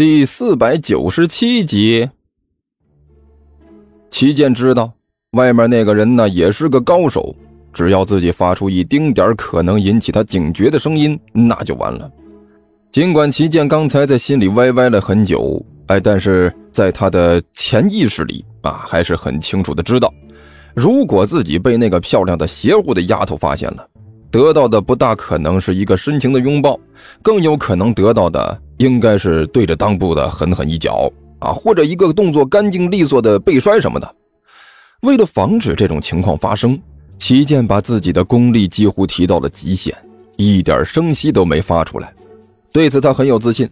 第四百九十七集，齐剑知道外面那个人呢也是个高手，只要自己发出一丁点可能引起他警觉的声音，那就完了。尽管齐剑刚才在心里歪歪了很久，哎，但是在他的潜意识里啊，还是很清楚的知道，如果自己被那个漂亮的邪乎的丫头发现了，得到的不大可能是一个深情的拥抱，更有可能得到的。应该是对着裆部的狠狠一脚啊，或者一个动作干净利索的背摔什么的。为了防止这种情况发生，齐剑把自己的功力几乎提到了极限，一点声息都没发出来。对此他很有自信。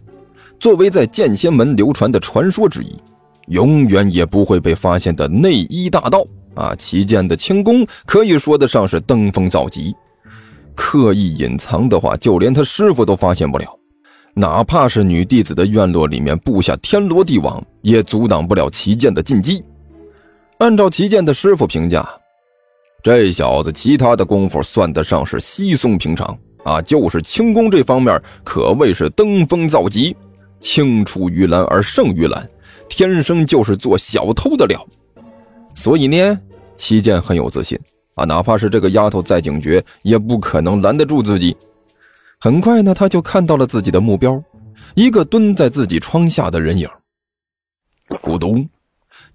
作为在剑仙门流传的传说之一，永远也不会被发现的内衣大道啊，齐剑的轻功可以说得上是登峰造极。刻意隐藏的话，就连他师傅都发现不了。哪怕是女弟子的院落里面布下天罗地网，也阻挡不了齐剑的进击。按照齐剑的师傅评价，这小子其他的功夫算得上是稀松平常啊，就是轻功这方面可谓是登峰造极，青出于蓝而胜于蓝，天生就是做小偷的料。所以呢，齐剑很有自信啊，哪怕是这个丫头再警觉，也不可能拦得住自己。很快呢，他就看到了自己的目标，一个蹲在自己窗下的人影。咕咚，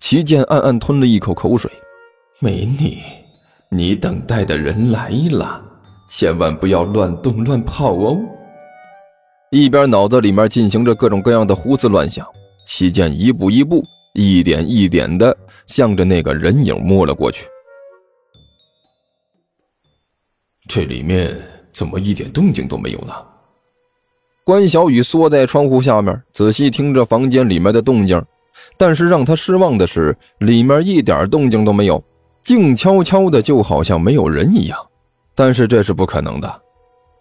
齐剑暗暗吞了一口口水。美女，你等待的人来了，千万不要乱动乱跑哦。一边脑子里面进行着各种各样的胡思乱想，齐剑一步一步、一点一点的向着那个人影摸了过去。这里面。怎么一点动静都没有呢？关小雨缩在窗户下面，仔细听着房间里面的动静，但是让他失望的是，里面一点动静都没有，静悄悄的，就好像没有人一样。但是这是不可能的，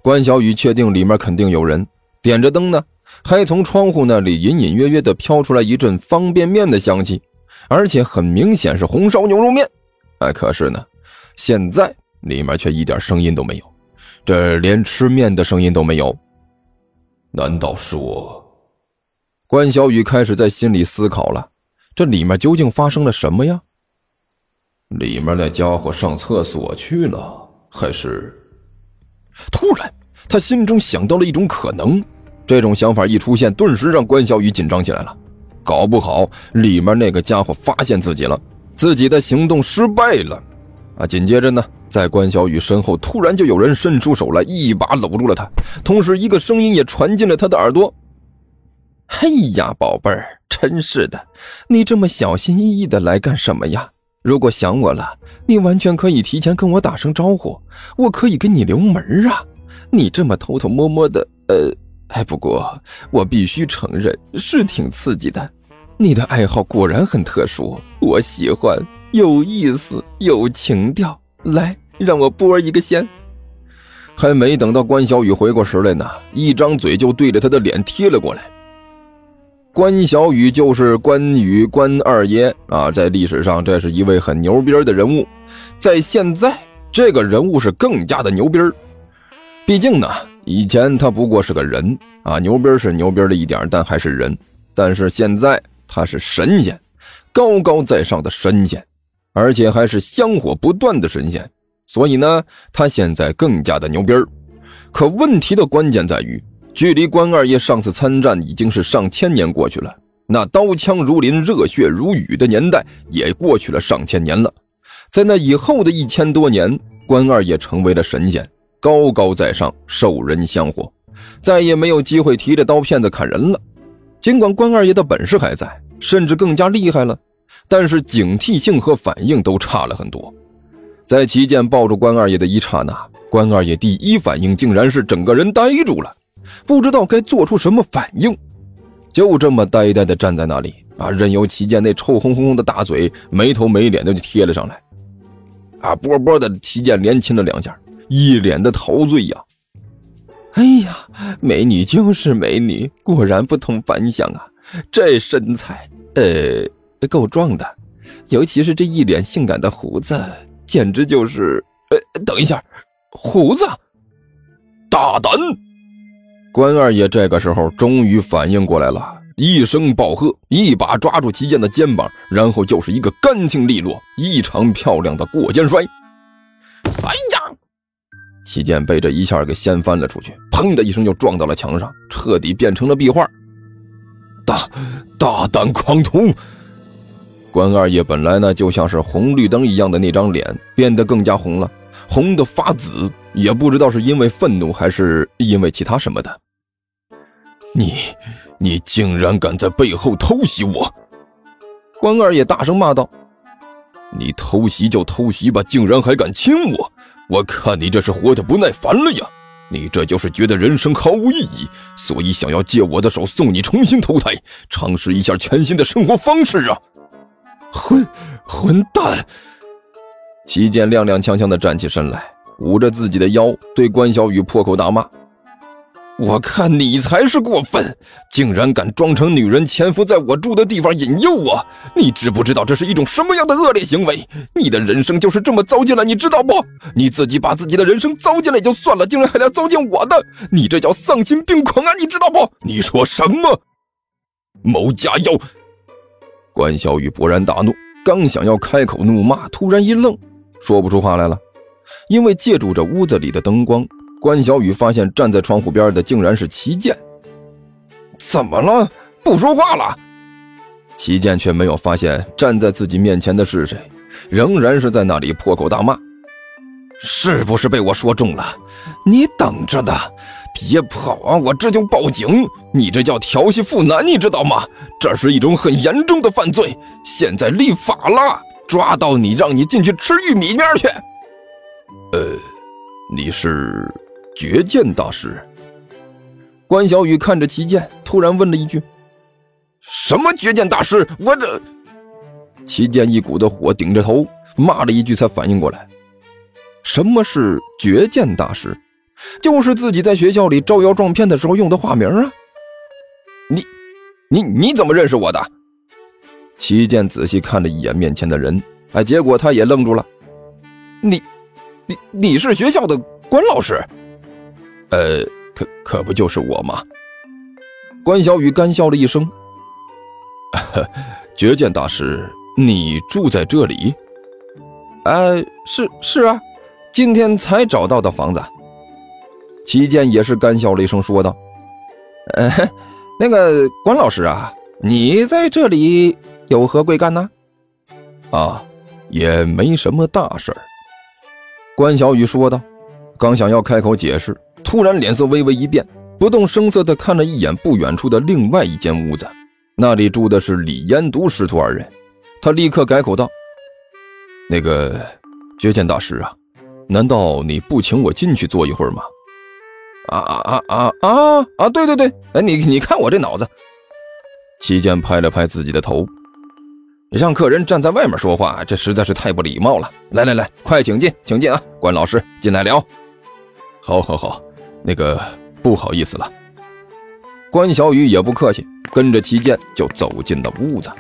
关小雨确定里面肯定有人。点着灯呢，还从窗户那里隐隐约约的飘出来一阵方便面的香气，而且很明显是红烧牛肉面。哎，可是呢，现在里面却一点声音都没有。这连吃面的声音都没有，难道说？关小雨开始在心里思考了，这里面究竟发生了什么呀？里面那家伙上厕所去了，还是……突然，他心中想到了一种可能，这种想法一出现，顿时让关小雨紧张起来了。搞不好里面那个家伙发现自己了，自己的行动失败了。啊！紧接着呢。在关小雨身后，突然就有人伸出手来，一把搂住了他，同时一个声音也传进了他的耳朵：“哎呀，宝贝儿，真是的，你这么小心翼翼的来干什么呀？如果想我了，你完全可以提前跟我打声招呼，我可以给你留门啊。你这么偷偷摸摸的，呃，哎，不过我必须承认，是挺刺激的。你的爱好果然很特殊，我喜欢，有意思，有情调。来。”让我拨一个仙。还没等到关小雨回过神来呢，一张嘴就对着他的脸贴了过来。关小雨就是关羽关二爷啊，在历史上这是一位很牛逼的人物，在现在这个人物是更加的牛逼毕竟呢，以前他不过是个人啊，牛逼是牛逼了一点，但还是人。但是现在他是神仙，高高在上的神仙，而且还是香火不断的神仙。所以呢，他现在更加的牛逼儿。可问题的关键在于，距离关二爷上次参战已经是上千年过去了，那刀枪如林、热血如雨的年代也过去了上千年了。在那以后的一千多年，关二爷成为了神仙，高高在上，受人香火，再也没有机会提着刀片子砍人了。尽管关二爷的本事还在，甚至更加厉害了，但是警惕性和反应都差了很多。在齐剑抱住关二爷的一刹那，关二爷第一反应竟然是整个人呆住了，不知道该做出什么反应，就这么呆呆的站在那里啊，任由齐剑那臭烘烘的大嘴没头没脸的就贴了上来，啊，波波的齐剑连亲了两下，一脸的陶醉呀。哎呀，美女就是美女，果然不同凡响啊，这身材，呃，够壮的，尤其是这一脸性感的胡子。简直就是……呃，等一下，胡子，大胆！关二爷这个时候终于反应过来了，一声暴喝，一把抓住齐剑的肩膀，然后就是一个干净利落、异常漂亮的过肩摔。哎呀！齐剑被这一下给掀翻了出去，砰的一声就撞到了墙上，彻底变成了壁画。大大胆狂徒！关二爷本来呢就像是红绿灯一样的那张脸变得更加红了，红的发紫，也不知道是因为愤怒还是因为其他什么的。你，你竟然敢在背后偷袭我！关二爷大声骂道：“你偷袭就偷袭吧，竟然还敢亲我！我看你这是活得不耐烦了呀！你这就是觉得人生毫无意义，所以想要借我的手送你重新投胎，尝试一下全新的生活方式啊！”混混蛋！齐剑踉踉跄跄地站起身来，捂着自己的腰，对关小雨破口大骂。我看你才是过分，竟然敢装成女人潜伏在我住的地方引诱我！你知不知道这是一种什么样的恶劣行为？你的人生就是这么糟践了，你知道不？你自己把自己的人生糟践了也就算了，竟然还来糟践我的，你这叫丧心病狂啊！你知道不？你说什么？某家妖！关小雨勃然大怒，刚想要开口怒骂，突然一愣，说不出话来了，因为借助着屋子里的灯光。关小雨发现站在窗户边的竟然是齐剑，怎么了？不说话了？齐剑却没有发现站在自己面前的是谁，仍然是在那里破口大骂：“是不是被我说中了？你等着的，别跑啊！我这就报警！你这叫调戏妇男，你知道吗？这是一种很严重的犯罪，现在立法了，抓到你，让你进去吃玉米面去。”呃，你是？绝剑大师，关小雨看着齐剑，突然问了一句：“什么绝剑大师？”我的齐剑一股的火顶着头，骂了一句，才反应过来，什么是绝剑大师？就是自己在学校里招摇撞骗的时候用的化名啊！你、你、你怎么认识我的？齐剑仔细看了一眼面前的人，哎，结果他也愣住了。你、你、你是学校的关老师？呃，可可不就是我吗？关小雨干笑了一声。绝剑大师，你住在这里？呃，是是啊，今天才找到的房子。齐剑也是干笑了一声，说道：“呃，那个关老师啊，你在这里有何贵干呢？”啊，也没什么大事儿。关小雨说道，刚想要开口解释。突然，脸色微微一变，不动声色地看了一眼不远处的另外一间屋子，那里住的是李延独师徒二人。他立刻改口道：“那个绝剑大师啊，难道你不请我进去坐一会儿吗？”“啊啊啊啊啊啊！对对对，哎，你你看我这脑子。”齐健拍了拍自己的头：“让客人站在外面说话，这实在是太不礼貌了。来来来，快请进，请进啊！关老师，进来聊。”“好，好，好。”那个不好意思了，关小雨也不客气，跟着齐健就走进了屋子。